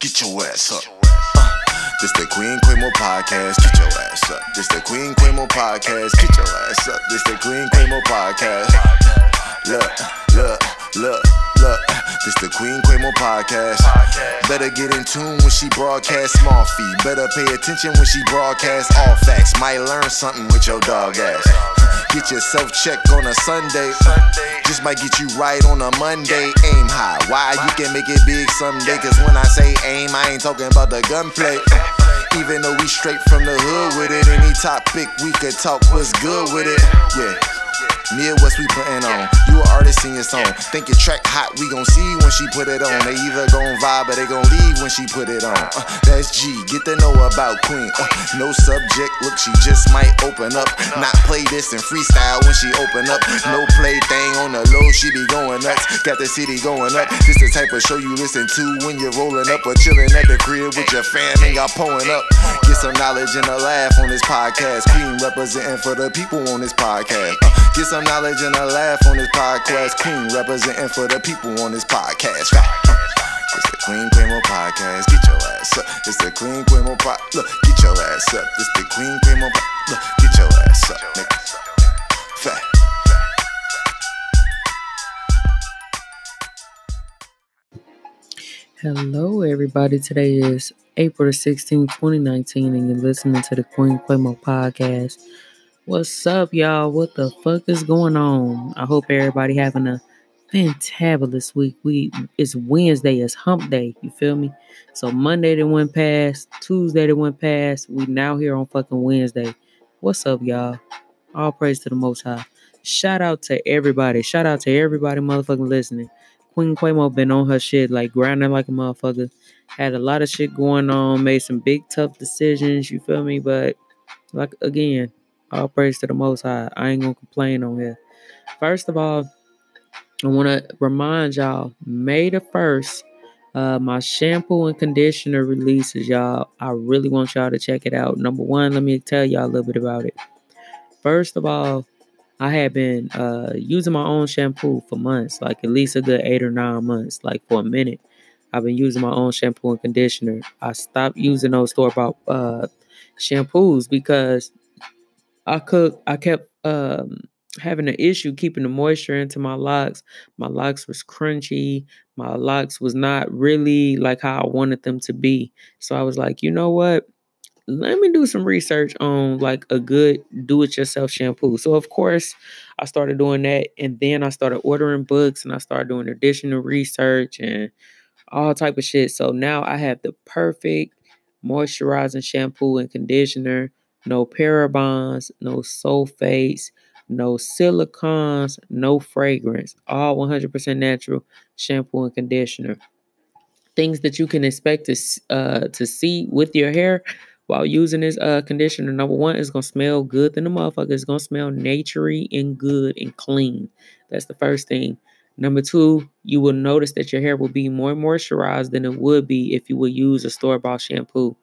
Get your ass up. Uh, this the Queen Quemo podcast. Get your ass up. This the Queen Quemo podcast. Get your ass up. This the Queen Quemo podcast. Look, look, look, look. This the Queen Quemo podcast. Better get in tune when she broadcast small fee. Better pay attention when she broadcast all facts. Might learn something with your dog ass. Get yourself checked on a Sunday. Just might get you right on a Monday. Aim high. Why you can make it big someday? Cause when I say aim, I ain't talking about the gunplay. Even though we straight from the hood with it, any topic we could talk was good with it. Yeah. Midwest we putting on. You an artist in your song. Think your track hot, we gon' see when she put it on. They either gon' vibe or they gon' leave when she put it on. Uh, that's G. Get to know about Queen. Uh, no subject, look, she just might open up. Not play this and freestyle when she open up. No play thing on the low, she be going nuts. Got the city going up. This the type of show you listen to when you're rolling up or chilling at the crib with your fam and y'all pulling up. Get some knowledge and a laugh on this podcast. Queen representing for the people on this podcast. Uh, get some knowledge and a laugh on this podcast. Queen representing for the people on this podcast. Uh, it's the Queen Quemo podcast. Get your ass up. It's the Queen Quemo pod. Look, get your ass up. It's the Queen Quemo pod. Look, get your ass up. Nigga. Fat. Hello, everybody. Today is April the 16th, 2019, and you're listening to the Queen Quemo podcast. What's up, y'all? What the fuck is going on? I hope everybody having a fantabulous week. We it's Wednesday, it's hump day, you feel me? So Monday that went past, Tuesday that went past, we now here on fucking Wednesday. What's up, y'all? All praise to the most high. Shout out to everybody. Shout out to everybody motherfucking listening. Queen Quemo been on her shit, like grinding like a motherfucker. Had a lot of shit going on, made some big tough decisions, you feel me? But like again, all praise to the most high. I ain't gonna complain on here. First of all, I want to remind y'all, May the 1st, uh, my shampoo and conditioner releases, y'all. I really want y'all to check it out. Number one, let me tell y'all a little bit about it. First of all, I have been uh, using my own shampoo for months, like at least a good eight or nine months, like for a minute. I've been using my own shampoo and conditioner. I stopped using those store bought uh, shampoos because I could I kept um, having an issue keeping the moisture into my locks. My locks was crunchy. My locks was not really like how I wanted them to be. So I was like, you know what? Let me do some research on like a good do-it-yourself shampoo. So of course, I started doing that, and then I started ordering books, and I started doing additional research and all type of shit. So now I have the perfect moisturizing shampoo and conditioner. No parabens, no sulfates, no silicons, no fragrance, all 100% natural shampoo and conditioner. Things that you can expect to uh, to see with your hair while using this uh, conditioner. Number one, it's gonna smell good than the motherfucker. It's gonna smell naturey and good and clean. That's the first thing. Number two, you will notice that your hair will be more moisturized than it would be if you would use a store bought shampoo.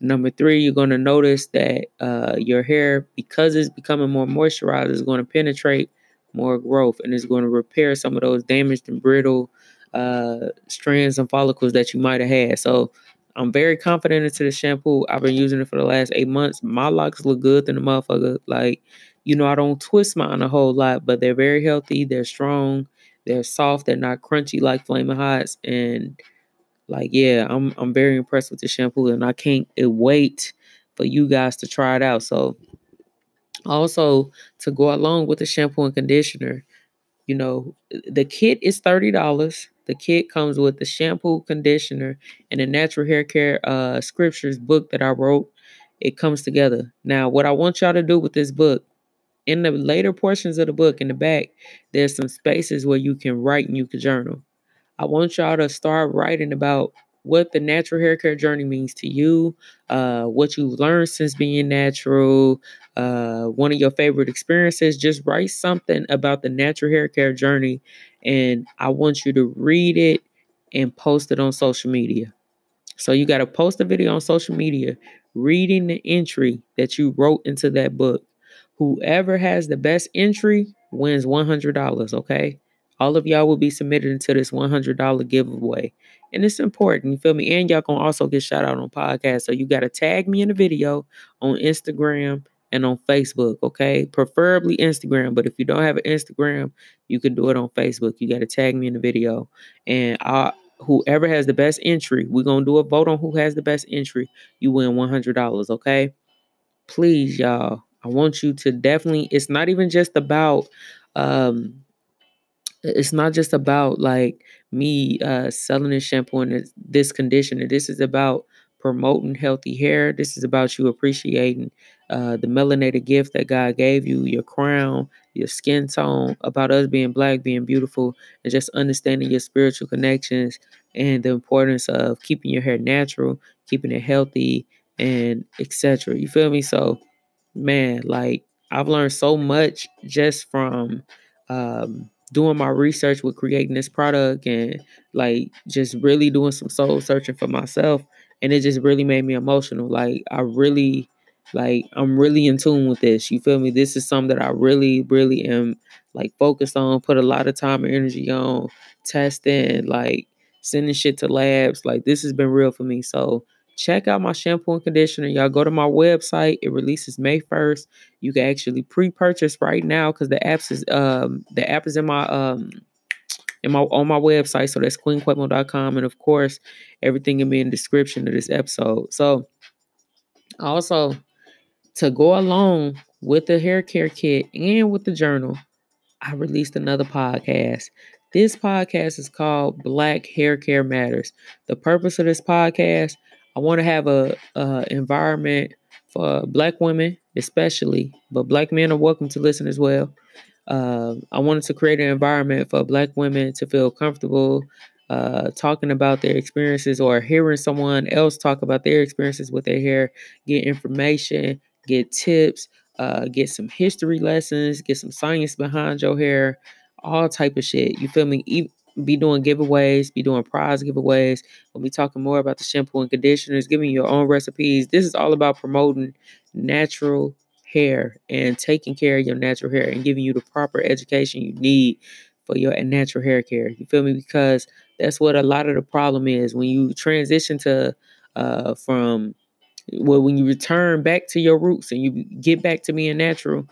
Number three, you're going to notice that uh, your hair, because it's becoming more moisturized, is going to penetrate more growth and it's going to repair some of those damaged and brittle uh, strands and follicles that you might have had. So I'm very confident into the shampoo. I've been using it for the last eight months. My locks look good than the motherfucker. Like, you know, I don't twist mine a whole lot, but they're very healthy. They're strong. They're soft. They're not crunchy like Flaming Hots. And like, yeah, I'm I'm very impressed with the shampoo, and I can't wait for you guys to try it out. So, also to go along with the shampoo and conditioner, you know, the kit is thirty dollars. The kit comes with the shampoo, conditioner, and the natural hair care uh, scriptures book that I wrote. It comes together. Now, what I want y'all to do with this book, in the later portions of the book, in the back, there's some spaces where you can write and you can journal. I want y'all to start writing about what the natural hair care journey means to you, uh, what you've learned since being natural, uh, one of your favorite experiences. Just write something about the natural hair care journey, and I want you to read it and post it on social media. So you got to post a video on social media reading the entry that you wrote into that book. Whoever has the best entry wins $100, okay? All of y'all will be submitted into this $100 giveaway. And it's important, you feel me? And y'all gonna also get shout out on podcast. So you gotta tag me in the video on Instagram and on Facebook, okay? Preferably Instagram, but if you don't have an Instagram, you can do it on Facebook. You gotta tag me in the video. And I whoever has the best entry, we're gonna do a vote on who has the best entry. You win $100, okay? Please, y'all. I want you to definitely, it's not even just about um it's not just about like me uh selling this shampoo and this, conditioner. This is about promoting healthy hair. This is about you appreciating uh the melanated gift that God gave you, your crown, your skin tone, about us being black, being beautiful, and just understanding your spiritual connections and the importance of keeping your hair natural, keeping it healthy, and etc. You feel me? So, man, like I've learned so much just from um doing my research with creating this product and like just really doing some soul searching for myself and it just really made me emotional like i really like i'm really in tune with this you feel me? This is something that i really really am like focused on put a lot of time and energy on testing like sending shit to labs like this has been real for me so check out my shampoo and conditioner y'all go to my website it releases may 1st you can actually pre-purchase right now because the apps is um the app is in my um in my on my website. So that's queenquemo.com. And of course, everything will be in the description of this episode. So also to go along with the hair care kit and with the journal, I released another podcast. This podcast is called Black Hair Care Matters. The purpose of this podcast, I want to have a, a environment for black women, especially, but black men are welcome to listen as well. Uh, I wanted to create an environment for black women to feel comfortable uh, talking about their experiences or hearing someone else talk about their experiences with their hair, get information, get tips, uh, get some history lessons, get some science behind your hair, all type of shit. You feel me? Be doing giveaways, be doing prize giveaways. We'll be talking more about the shampoo and conditioners, giving your own recipes. This is all about promoting natural hair and taking care of your natural hair and giving you the proper education you need for your natural hair care. You feel me? Because that's what a lot of the problem is when you transition to uh from well when you return back to your roots and you get back to being natural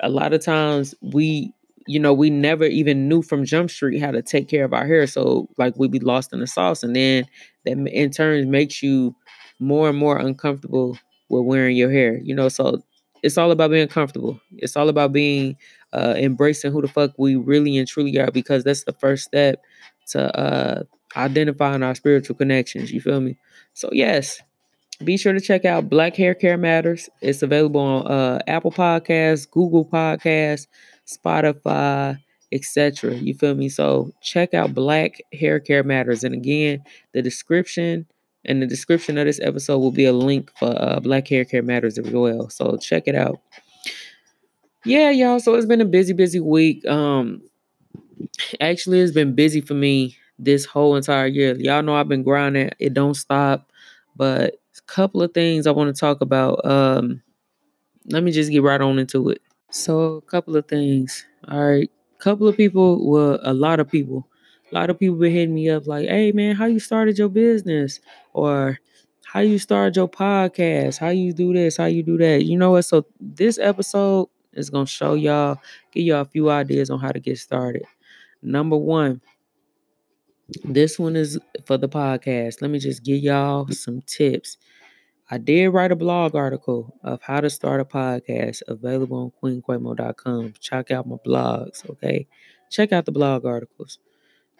a lot of times we you know we never even knew from jump street how to take care of our hair so like we'd be lost in the sauce and then that in turn makes you more and more uncomfortable with wearing your hair you know so it's all about being comfortable it's all about being uh embracing who the fuck we really and truly are because that's the first step to uh identifying our spiritual connections you feel me so yes be sure to check out Black Hair Care Matters. It's available on uh, Apple Podcasts, Google Podcasts, Spotify, etc. You feel me? So check out Black Hair Care Matters. And again, the description and the description of this episode will be a link for uh, Black Hair Care Matters as well. So check it out. Yeah, y'all. So it's been a busy, busy week. Um, actually, it's been busy for me this whole entire year. Y'all know I've been grinding. It don't stop. But a couple of things I want to talk about. Um, let me just get right on into it. So, a couple of things. All right, couple of people. Well, a lot of people. A lot of people been hitting me up like, "Hey, man, how you started your business?" Or how you started your podcast? How you do this? How you do that? You know what? So this episode is gonna show y'all, give y'all a few ideas on how to get started. Number one, this one is for the podcast. Let me just give y'all some tips. I did write a blog article of how to start a podcast available on queenquemo.com. Check out my blogs, okay? Check out the blog articles.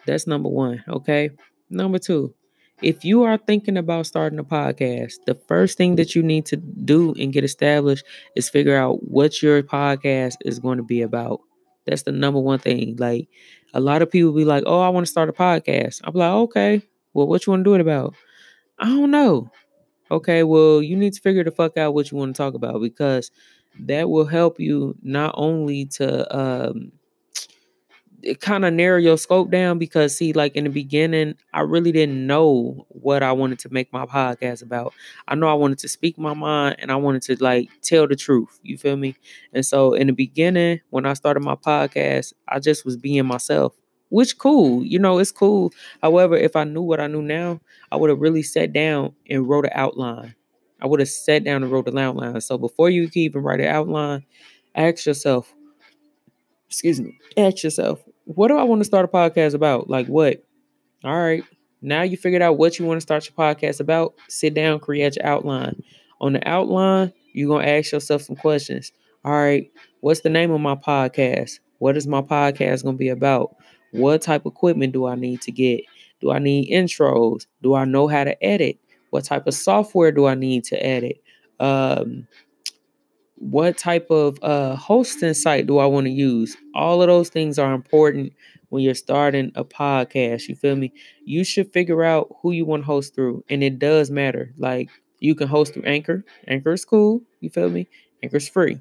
That's number one, okay? Number two, if you are thinking about starting a podcast, the first thing that you need to do and get established is figure out what your podcast is going to be about. That's the number one thing. Like a lot of people be like, "Oh, I want to start a podcast." I'm like, "Okay, well, what you want to do it about?" I don't know. Okay, well, you need to figure the fuck out what you want to talk about because that will help you not only to um kind of narrow your scope down because see like in the beginning i really didn't know what i wanted to make my podcast about. I know i wanted to speak my mind and i wanted to like tell the truth you feel me? And so in the beginning when i started my podcast i just was being myself which cool, you know, it's cool. However, if I knew what I knew now, I would have really sat down and wrote an outline. I would have sat down and wrote an outline. So before you can even write an outline, ask yourself, excuse me, ask yourself, what do I want to start a podcast about? Like what? All right. Now you figured out what you want to start your podcast about. Sit down, create your outline. On the outline, you're gonna ask yourself some questions. All right, what's the name of my podcast? What is my podcast gonna be about? What type of equipment do I need to get? Do I need intros? Do I know how to edit? What type of software do I need to edit? Um, what type of uh, hosting site do I want to use? All of those things are important when you're starting a podcast. You feel me? You should figure out who you want to host through, and it does matter. Like you can host through Anchor. Anchor is cool. You feel me? Anchor's free.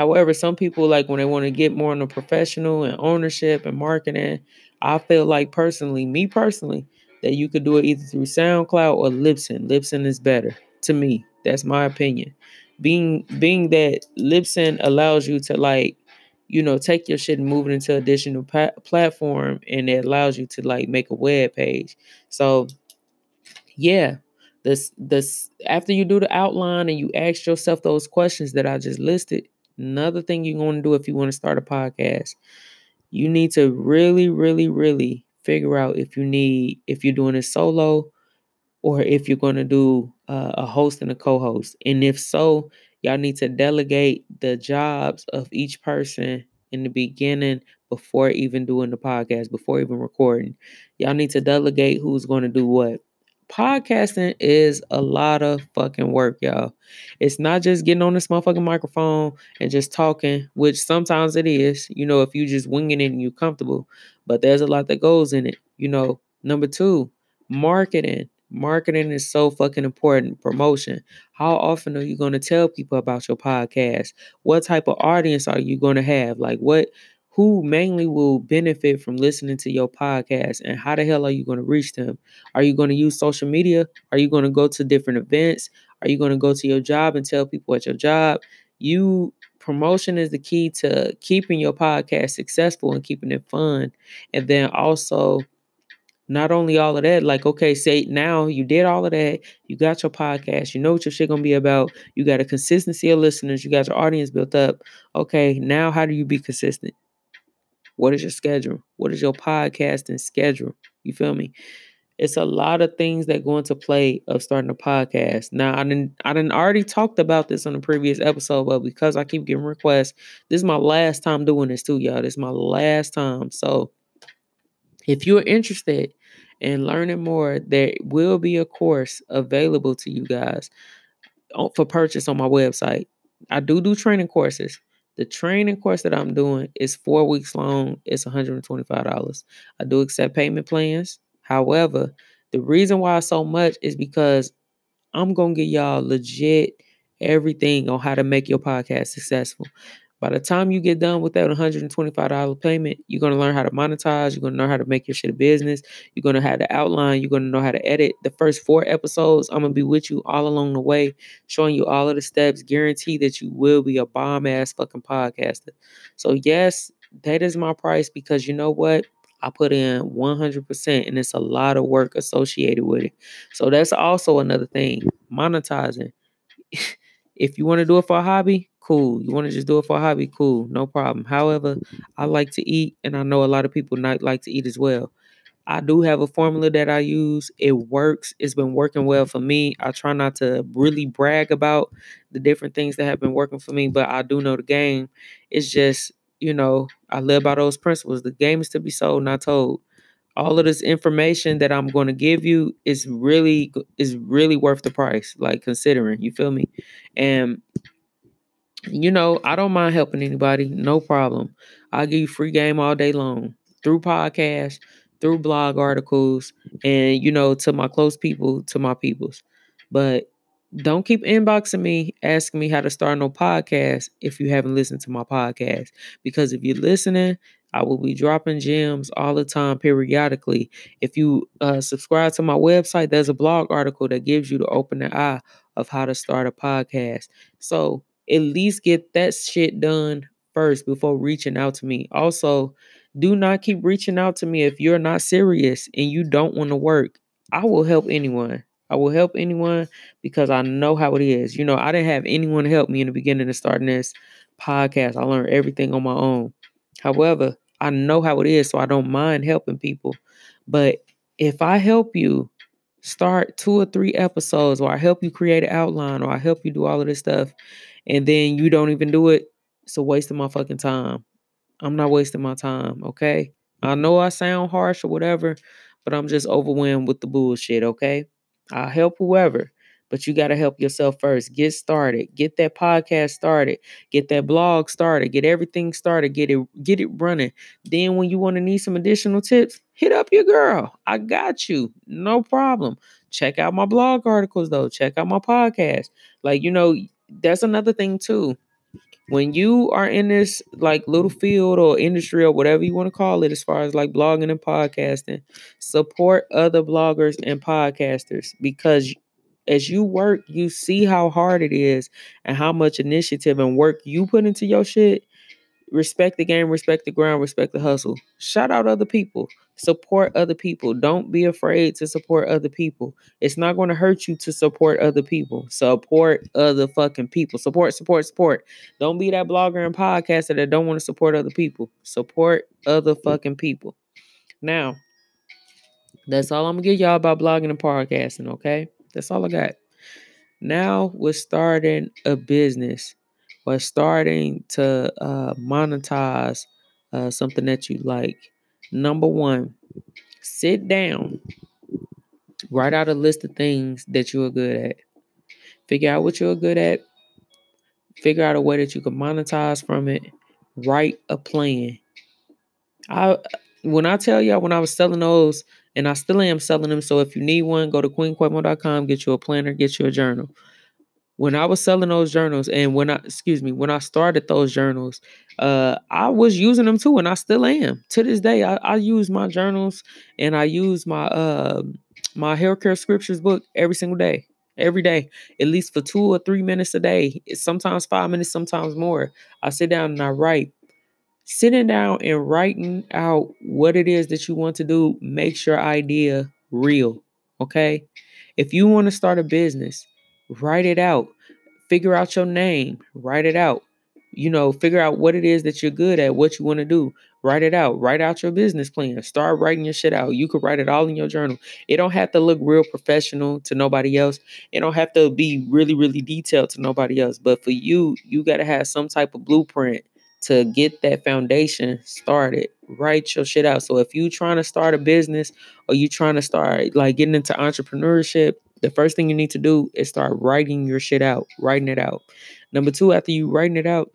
However, some people like when they want to get more into professional and ownership and marketing. I feel like personally, me personally, that you could do it either through SoundCloud or Libsyn. Libsyn is better to me. That's my opinion. Being being that Libsyn allows you to like, you know, take your shit and move it into additional pa- platform, and it allows you to like make a web page. So, yeah, this this after you do the outline and you ask yourself those questions that I just listed. Another thing you're going to do if you want to start a podcast, you need to really, really, really figure out if you need if you're doing it solo or if you're going to do uh, a host and a co-host. And if so y'all need to delegate the jobs of each person in the beginning before even doing the podcast before even recording. Y'all need to delegate who's going to do what podcasting is a lot of fucking work, y'all. It's not just getting on this motherfucking microphone and just talking, which sometimes it is, you know, if you just winging it and you're comfortable, but there's a lot that goes in it, you know. Number two, marketing. Marketing is so fucking important. Promotion. How often are you going to tell people about your podcast? What type of audience are you going to have? Like, what who mainly will benefit from listening to your podcast and how the hell are you going to reach them? Are you going to use social media? Are you going to go to different events? Are you going to go to your job and tell people at your job? You promotion is the key to keeping your podcast successful and keeping it fun. And then also not only all of that, like, okay, say now you did all of that, you got your podcast, you know what your shit gonna be about, you got a consistency of listeners, you got your audience built up. Okay, now how do you be consistent? What is your schedule? What is your podcasting schedule? You feel me? It's a lot of things that go into play of starting a podcast. Now, I didn't I didn't already talked about this on the previous episode, but because I keep getting requests, this is my last time doing this too, y'all. This is my last time. So if you're interested in learning more, there will be a course available to you guys uh, for purchase on my website. I do do training courses. The training course that I'm doing is four weeks long. It's $125. I do accept payment plans. However, the reason why so much is because I'm going to get y'all legit everything on how to make your podcast successful. By the time you get done with that $125 payment, you're going to learn how to monetize. You're going to know how to make your shit a business. You're going to have the outline. You're going to know how to edit. The first four episodes, I'm going to be with you all along the way, showing you all of the steps. Guarantee that you will be a bomb ass fucking podcaster. So, yes, that is my price because you know what? I put in 100% and it's a lot of work associated with it. So, that's also another thing monetizing. if you want to do it for a hobby, cool. You want to just do it for a hobby, cool, no problem. However, I like to eat, and I know a lot of people not like to eat as well. I do have a formula that I use. It works. It's been working well for me. I try not to really brag about the different things that have been working for me, but I do know the game. It's just, you know, I live by those principles. The game is to be sold, not told. All of this information that I'm going to give you is really is really worth the price. Like considering, you feel me? And you know, I don't mind helping anybody, no problem. I'll give you free game all day long through podcasts, through blog articles, and you know, to my close people, to my peoples. But don't keep inboxing me asking me how to start no podcast if you haven't listened to my podcast. Because if you're listening, I will be dropping gems all the time, periodically. If you uh, subscribe to my website, there's a blog article that gives you the open the eye of how to start a podcast. So at least get that shit done first before reaching out to me. Also, Do not keep reaching out to me if you're not serious and you don't want to work. I will help anyone. I will help anyone because I know how it is. You know, I didn't have anyone help me in the beginning of starting this podcast. I learned everything on my own. However, I know how it is, so I don't mind helping people. But if I help you start two or three episodes, or I help you create an outline, or I help you do all of this stuff, and then you don't even do it, it's a waste of my fucking time. I'm not wasting my time, okay? I know I sound harsh or whatever, but I'm just overwhelmed with the bullshit, okay? I'll help whoever, but you got to help yourself first. Get started. Get that podcast started. Get that blog started. Get everything started. Get it get it running. Then when you want to need some additional tips, hit up your girl. I got you. No problem. Check out my blog articles though. Check out my podcast. Like, you know, that's another thing too. When you are in this like little field or industry or whatever you want to call it as far as like blogging and podcasting support other bloggers and podcasters because as you work you see how hard it is and how much initiative and work you put into your shit respect the game, respect the ground, respect the hustle. Shout out other people. Support other people. Don't be afraid to support other people. It's not going to hurt you to support other people. Support other fucking people. Support, support, support. Don't be that blogger and podcaster that don't want to support other people. Support other fucking people. Now, that's all I'm gonna give y'all about blogging and podcasting, okay? That's all I got. Now we're starting a business or starting to uh, monetize uh, something that you like. Number one, sit down, write out a list of things that you're good at. Figure out what you're good at. Figure out a way that you can monetize from it. Write a plan. I when I tell y'all when I was selling those, and I still am selling them. So if you need one, go to queenquemo.com, get you a planner, get you a journal when I was selling those journals and when I excuse me, when I started those journals, uh, I was using them too, and I still am. To this day, I, I use my journals and I use my uh my hair care scriptures book every single day. Every day, at least for two or three minutes a day. It's sometimes five minutes, sometimes more. I sit down and I write. Sitting down and writing out what it is that you want to do makes your idea real. Okay. If you want to start a business, write it out. Figure out your name, write it out. You know, figure out what it is that you're good at, what you want to do. Write it out. Write out your business plan. Start writing your shit out. You could write it all in your journal. It don't have to look real professional to nobody else. It don't have to be really, really detailed to nobody else. But for you, you got to have some type of blueprint to get that foundation started. Write your shit out. So if you trying to start a business or you trying to start like getting into entrepreneurship, the first thing you need to do is start writing your shit out, writing it out. Number two, after you writing it out,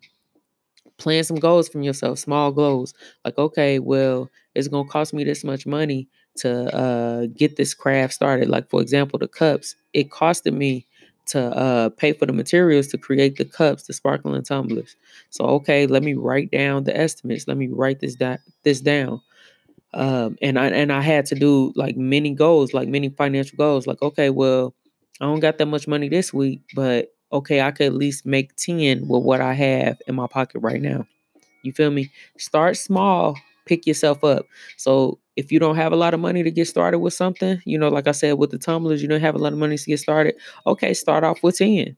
plan some goals from yourself, small goals. Like, okay, well, it's gonna cost me this much money to uh, get this craft started. Like, for example, the cups. It costed me to uh, pay for the materials to create the cups, the sparkling tumblers. So, okay, let me write down the estimates. Let me write this da- this down um, and I and I had to do like many goals, like many financial goals. Like, okay, well, I don't got that much money this week, but okay, I could at least make ten with what I have in my pocket right now. You feel me? Start small, pick yourself up. So if you don't have a lot of money to get started with something, you know, like I said with the tumblers, you don't have a lot of money to get started. Okay, start off with ten.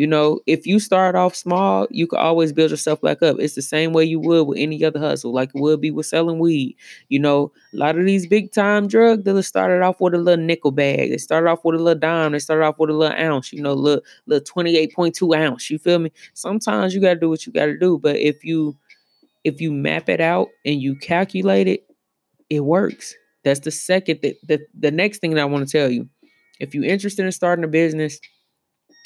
You know, if you start off small, you can always build yourself back up. It's the same way you would with any other hustle, like it would be with selling weed. You know, a lot of these big time drug dealers started off with a little nickel bag. They started off with a little dime. They started off with a little ounce, you know, little little 28.2 ounce. You feel me? Sometimes you gotta do what you gotta do. But if you if you map it out and you calculate it, it works. That's the second the, the, the next thing that I want to tell you. If you're interested in starting a business,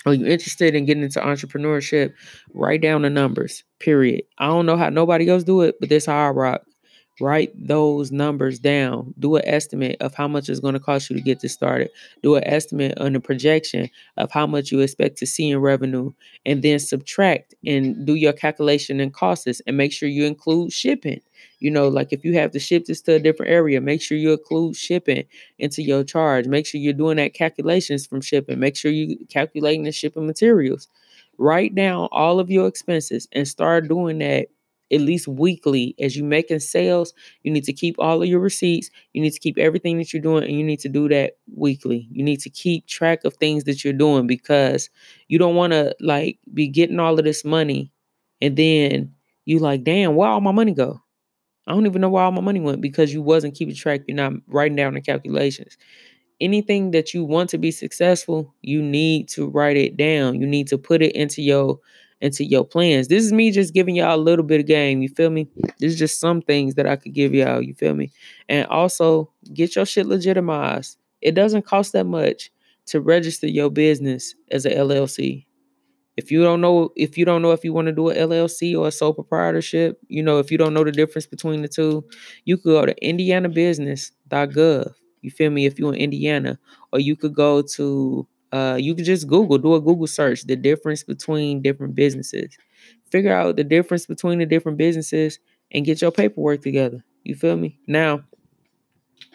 are you interested in getting into entrepreneurship? Write down the numbers. Period. I don't know how nobody else do it, but this how I rock. Write those numbers down. Do an estimate of how much it's going to cost you to get this started. Do an estimate on the projection of how much you expect to see in revenue, and then subtract and do your calculation and costs and make sure you include shipping. You know, like if you have to ship this to a different area, make sure you include shipping into your charge. Make sure you're doing that calculations from shipping. Make sure you calculating the shipping materials. Write down all of your expenses and start doing that at least weekly as you're making sales you need to keep all of your receipts you need to keep everything that you're doing and you need to do that weekly. You need to keep track of things that you're doing because you don't want to like be getting all of this money and then you like damn where all my money go? I don't even know where all my money went because you wasn't keeping track you're not writing down the calculations. Anything that you want to be successful you need to write it down. You need to put it into your into your plans. This is me just giving y'all a little bit of game. You feel me? This is just some things that I could give y'all. You feel me? And also get your shit legitimized. It doesn't cost that much to register your business as a LLC. If you don't know, if you don't know if you want to do a LLC or a sole proprietorship, you know, if you don't know the difference between the two, you could go to indianabusiness.gov. You feel me? If you're in Indiana, or you could go to uh, you can just Google, do a Google search, the difference between different businesses. Figure out the difference between the different businesses and get your paperwork together. You feel me? Now,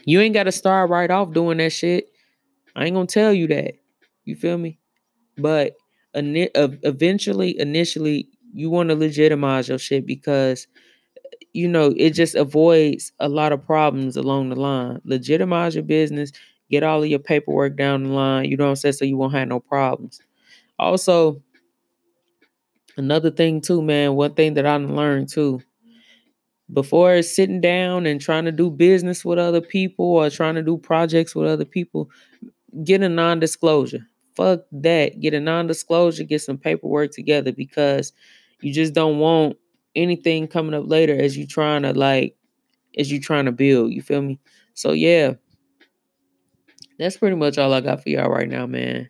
you ain't got to start right off doing that shit. I ain't gonna tell you that. You feel me? But eventually, initially, you want to legitimize your shit because you know it just avoids a lot of problems along the line. Legitimize your business Get all of your paperwork down the line. You know what I'm saying? So you won't have no problems. Also, another thing too, man. One thing that I learned too. Before sitting down and trying to do business with other people or trying to do projects with other people, get a non-disclosure. Fuck that. Get a non-disclosure. Get some paperwork together because you just don't want anything coming up later as you trying to like as you trying to build. You feel me? So yeah, that's pretty much all I got for y'all right now, man.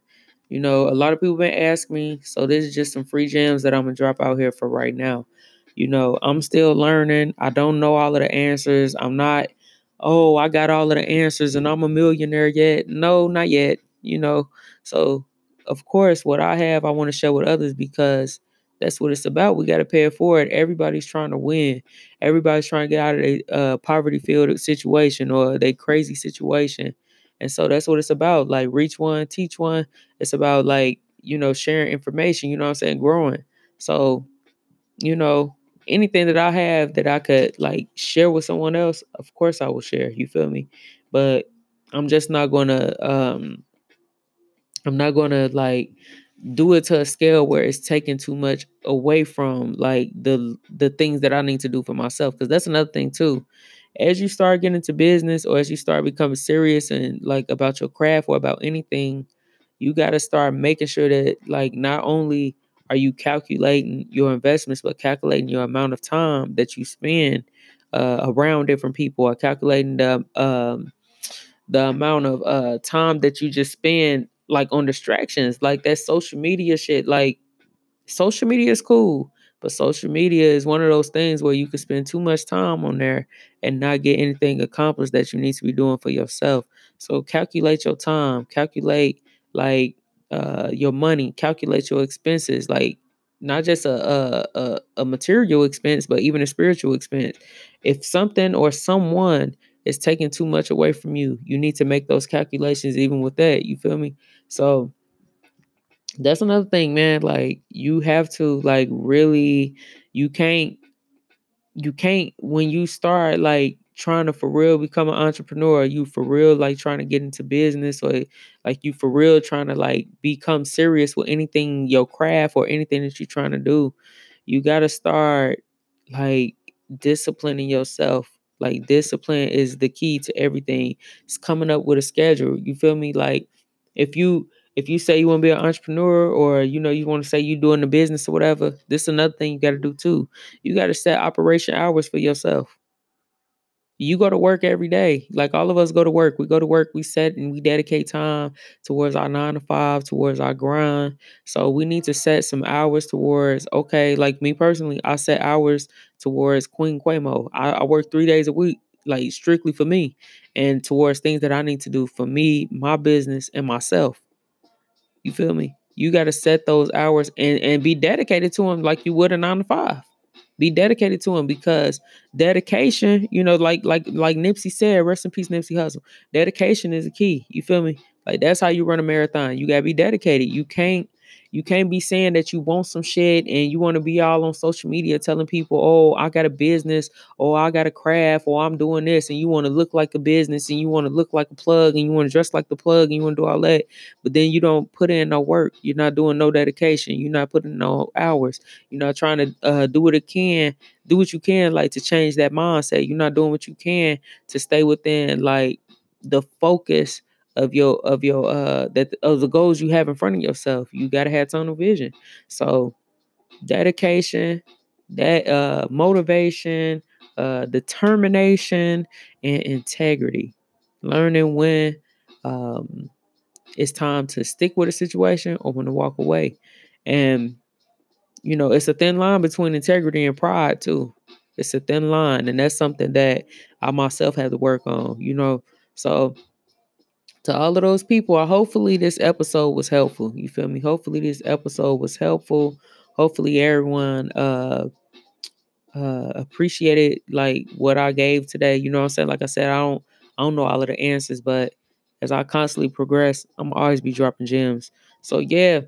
You know, a lot of people been asking me, so this is just some free gems that I'm gonna drop out here for right now. You know, I'm still learning. I don't know all of the answers. I'm not, oh, I got all of the answers and I'm a millionaire yet. No, not yet. You know, so of course, what I have, I want to share with others because that's what it's about. We got to pay it forward. Everybody's trying to win. Everybody's trying to get out of a uh, poverty field situation or a crazy situation. And so that's what it's about. Like reach one, teach one. It's about like, you know, sharing information, you know what I'm saying, growing. So, you know, anything that I have that I could like share with someone else, of course I will share. You feel me? But I'm just not gonna um I'm not gonna like do it to a scale where it's taking too much away from like the the things that I need to do for myself. Cause that's another thing too as you start getting into business or as you start becoming serious and like about your craft or about anything, you got to start making sure that like not only are you calculating your investments, but calculating your amount of time that you spend uh, around different people or calculating the um, the amount of uh, time that you just spend like on distractions, like that social media shit. Like social media is cool, but social media is one of those things where you can spend too much time on there and not get anything accomplished that you need to be doing for yourself. So calculate your time, calculate like uh, your money, calculate your expenses, like not just a, a a material expense, but even a spiritual expense. If something or someone is taking too much away from you, you need to make those calculations even with that. You feel me? So that's another thing, man. Like you have to like really you can't you can't when you start like trying to for real become an entrepreneur, you for real like trying to get into business or like you for real trying to like become serious with anything your craft or anything that you're trying to do, you got to start like disciplining yourself. Like discipline is the key to everything. It's coming up with a schedule. You feel me? Like if you if you say you want to be an entrepreneur or you know you want to say you're doing the business or whatever, this is another thing you got to do too. You got to set operation hours for yourself. You go to work every day. Like all of us go to work. We go to work, we set and we dedicate time towards our nine to five, towards our grind. So we need to set some hours towards, okay, like me personally, I set hours towards Queen Quemo. I, I work three days a week, like strictly for me and towards things that I need to do for me, my business, and myself. You feel me? You got to set those hours and, and be dedicated to them like you would a nine to five. Be dedicated to them because dedication, you know, like like like Nipsey said, rest in peace, Nipsey Hussle. Dedication is the key. You feel me? Like that's how you run a marathon. You gotta be dedicated. You can't You can't be saying that you want some shit and you want to be all on social media telling people, oh, I got a business, or I got a craft, or I'm doing this, and you want to look like a business and you want to look like a plug and you want to dress like the plug and you want to do all that. But then you don't put in no work. You're not doing no dedication. You're not putting no hours. You're not trying to uh, do what it can, do what you can, like to change that mindset. You're not doing what you can to stay within like the focus of your of your uh that of the goals you have in front of yourself. You gotta have tunnel vision. So dedication, that uh motivation, uh determination, and integrity. Learning when um it's time to stick with a situation or when to walk away. And you know, it's a thin line between integrity and pride too. It's a thin line, and that's something that I myself have to work on, you know. So to all of those people, I hopefully this episode was helpful. You feel me? Hopefully this episode was helpful. Hopefully everyone uh uh appreciated like what I gave today. You know what I'm saying? Like I said, I don't I don't know all of the answers, but as I constantly progress, I'm always be dropping gems. So yeah,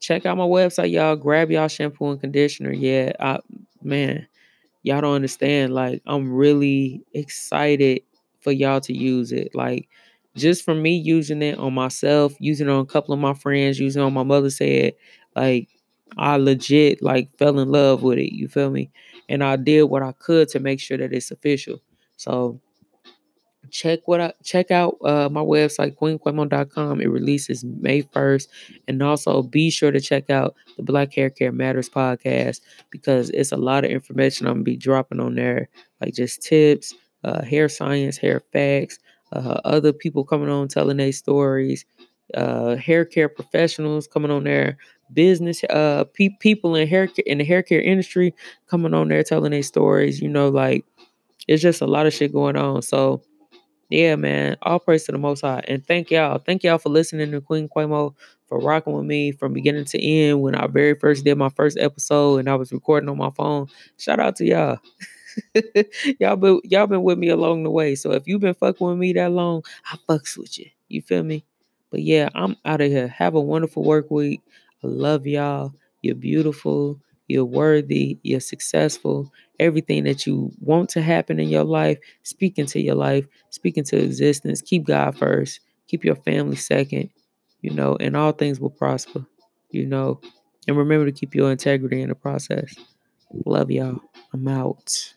check out my website, y'all. Grab y'all shampoo and conditioner. Yeah, I man, y'all don't understand. Like, I'm really excited for y'all to use it. Like, just for me using it on myself, using it on a couple of my friends, using on my mother said, like I legit like fell in love with it. You feel me? And I did what I could to make sure that it's official. So check what I check out uh, my website queenquemo.com. It releases May 1st. And also be sure to check out the Black Hair Care Matters podcast because it's a lot of information I'm gonna be dropping on there, like just tips, uh, hair science, hair facts, uh, other people coming on telling their stories, uh, hair care professionals coming on there, business uh pe- people in hair in the hair care industry coming on there telling their stories. You know, like it's just a lot of shit going on. So yeah, man. All praise to the Most High, and thank y'all. Thank y'all for listening to Queen Quemo for rocking with me from beginning to end. When I very first did my first episode and I was recording on my phone, shout out to y'all. y'all been y'all been with me along the way. So if you've been fucking with me that long, I fucks with you. You feel me? But yeah, I'm out of here. Have a wonderful work week. I love y'all. You're beautiful. You're worthy. You're successful. Everything that you want to happen in your life, speak into your life, speak into existence. Keep God first. Keep your family second. You know, and all things will prosper. You know, and remember to keep your integrity in the process. Love y'all. I'm out.